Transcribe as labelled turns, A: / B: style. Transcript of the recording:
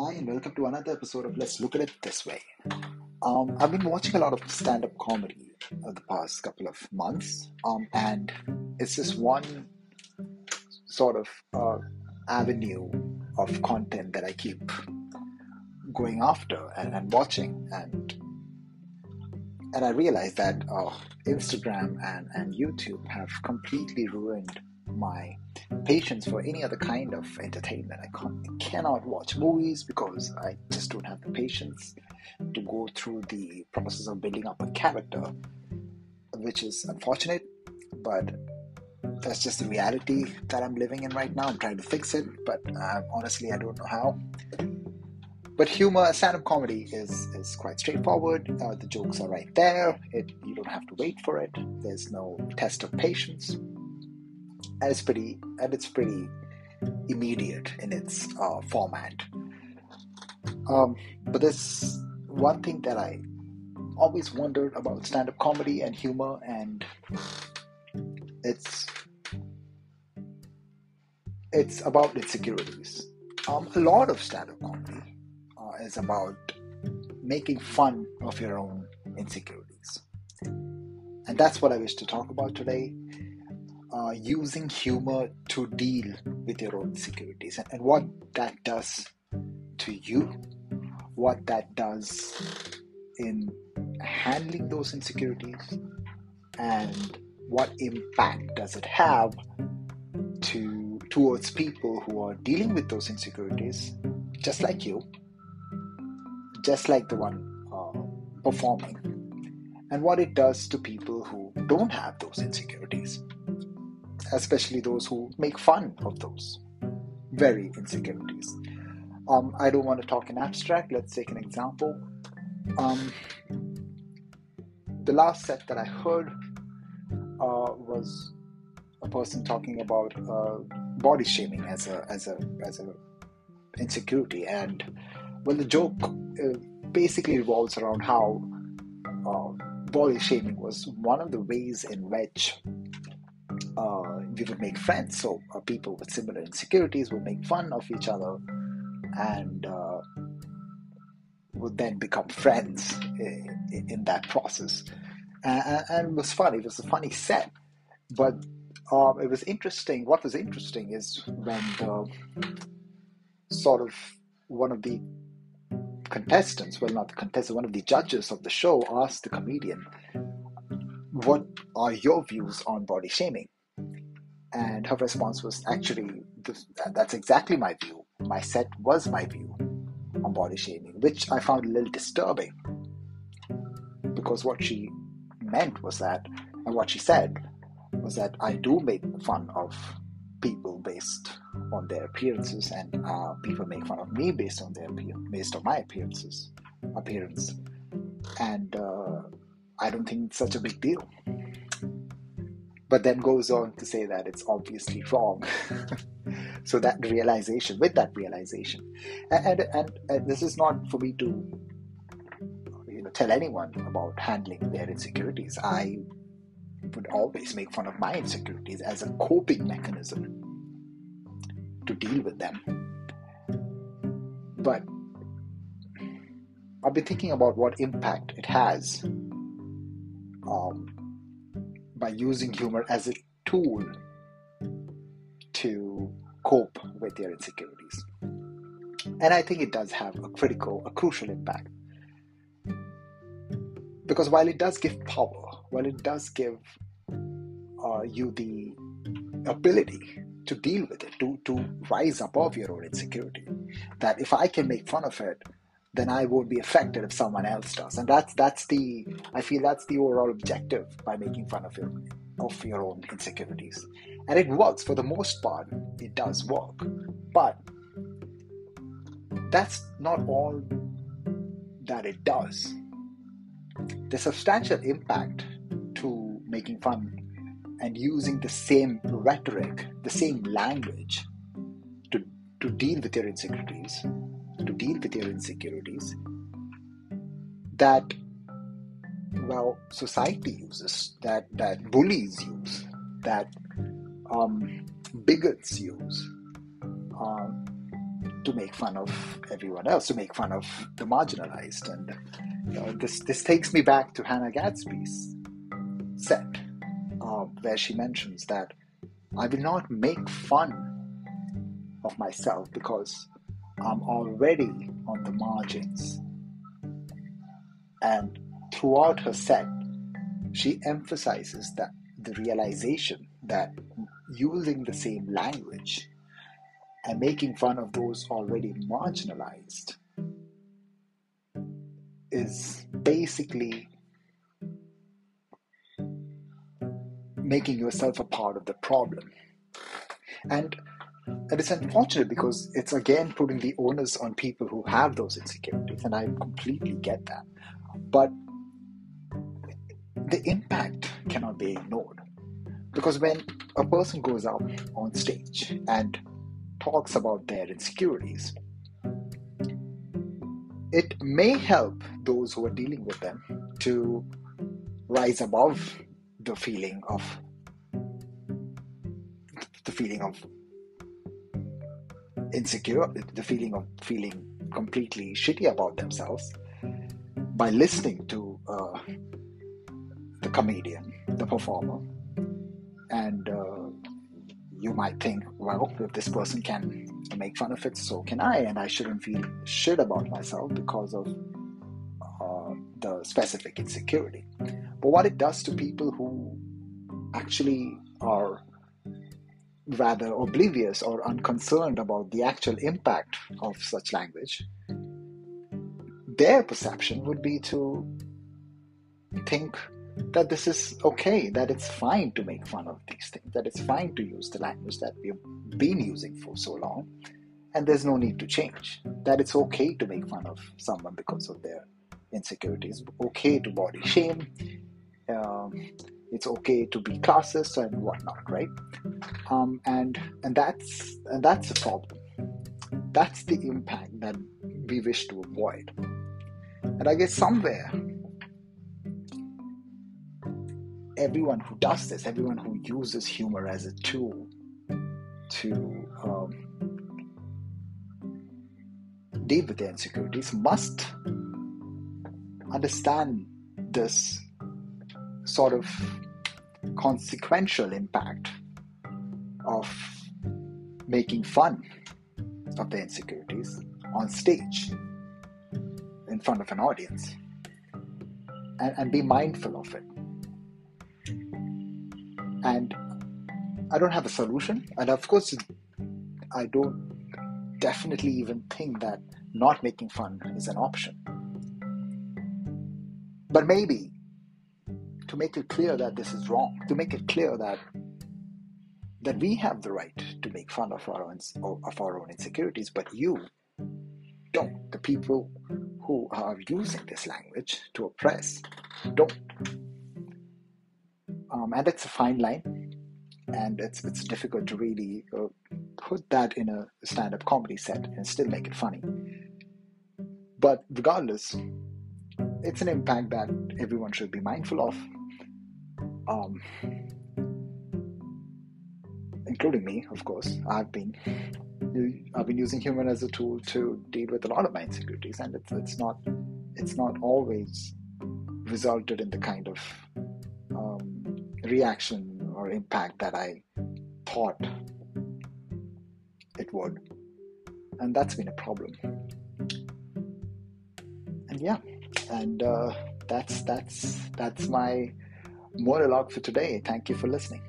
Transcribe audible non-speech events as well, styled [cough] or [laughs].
A: Hi, and welcome to another episode of Let's Look at It This Way. Um, I've been watching a lot of stand up comedy over the past couple of months, um, and it's this one sort of uh, avenue of content that I keep going after and, and watching. And and I realized that uh, Instagram and, and YouTube have completely ruined my patience for any other kind of entertainment. I, can't, I cannot watch movies because I just don't have the patience to go through the process of building up a character, which is unfortunate, but that's just the reality that I'm living in right now. I'm trying to fix it, but uh, honestly, I don't know how. But humor, stand-up comedy is is quite straightforward. Uh, the jokes are right there. It, you don't have to wait for it. There's no test of patience and it's pretty and it's pretty immediate in its uh, format. Um, but there's one thing that I always wondered about stand-up comedy and humor, and it's it's about insecurities. Um, a lot of stand-up comedy uh, is about making fun of your own insecurities, and that's what I wish to talk about today uh, using humor to deal with your own insecurities. And, and what that does to you, what that does in handling those insecurities, and what impact does it have to towards people who are dealing with those insecurities, just like you, just like the one uh, performing, and what it does to people who don't have those insecurities especially those who make fun of those very insecurities. Um, I don't want to talk in abstract. Let's take an example. Um, the last set that I heard uh, was a person talking about uh, body shaming as a as a as a insecurity, and well, the joke uh, basically revolves around how uh, body shaming was one of the ways in which we would make friends. So uh, people with similar insecurities would make fun of each other and uh, would then become friends in, in that process. And, and, it was funny. It was a funny set, but um, it was interesting. What was interesting is when the sort of one of the contestants, well, not the contestant, one of the judges of the show asked the comedian, What are your views on body shaming? And her response was actually, that's exactly my view. My set was my view on body shaming, which I found a little disturbing. Because what she meant was that, and what she said was that I do make fun of people based on their appearances, and uh, people make fun of me based on their based on my appearances, appearance, and uh, I don't think it's such a big deal but then goes on to say that it's obviously wrong. [laughs] so that realization, with that realization, and, and, and this is not for me to you know tell anyone about handling their insecurities. I would always make fun of my insecurities as a coping mechanism to deal with them. But I've been thinking about what impact it has um, by using humor as a tool to cope with their insecurities. And I think it does have a critical, a crucial impact. Because while it does give power, while it does give uh, you the ability to deal with it, to, to rise above your own insecurity, that if I can make fun of it, then I won't be affected if someone else does. And that's that's the I feel that's the overall objective by making fun of your of your own insecurities. And it works for the most part. It does work, but that's not all that it does. The substantial impact to making fun and using the same rhetoric, the same language to, to deal with your insecurities to deal with your insecurities that well society uses that that bullies use that um, bigots use um, to make fun of everyone else, to make fun of the marginalized. And you know, this this takes me back to Hannah Gadsby's set, uh, where she mentions that I will not make fun of myself because I'm already on the margins. And throughout her set, she emphasizes that the realization that using the same language and making fun of those already marginalized is basically making yourself a part of the problem. And and it's unfortunate because it's again putting the onus on people who have those insecurities, and I completely get that. But the impact cannot be ignored. Because when a person goes out on stage and talks about their insecurities, it may help those who are dealing with them to rise above the feeling of the feeling of insecure, the feeling of feeling completely shitty about themselves by listening to uh, the comedian, the performer, and uh, you might think, well, if this person can make fun of it, so can I, and I shouldn't feel shit about myself because of uh, the specific insecurity. But what it does to people who actually are rather oblivious or unconcerned about the actual impact of such language, their perception would be to think that this is okay, that it's fine to make fun of these things, that it's fine to use the language that we've been using for so long, and there's no need to change. That it's okay to make fun of someone because of their insecurities, okay to body shame, um, it's okay to be classist and whatnot, right? Um, and and that's and that's a problem. That's the impact that we wish to avoid. And I guess somewhere everyone who does this, everyone who uses humor as a tool to um, deal with their insecurities must understand this sort of consequential impact of making fun of their insecurities on stage in front of an audience and, and be mindful of it and I don't have a solution. And of course, I don't definitely even think that not making fun is an option. But maybe make it clear that this is wrong, to make it clear that that we have the right to make fun of our own of our own insecurities, but you don't. The people who are using this language to oppress don't um, and it's a fine line, and it's it's difficult to really uh, put that in a stand-up comedy set and still make it funny. But regardless, it's an impact that everyone should be mindful of, um, including me, of course. I've been I've been using human as a tool to deal with a lot of my insecurities, and it's it's not it's not always resulted in the kind of reaction or impact that I thought it would. And that's been a problem. And yeah, and uh, that's that's that's my monologue for today. Thank you for listening.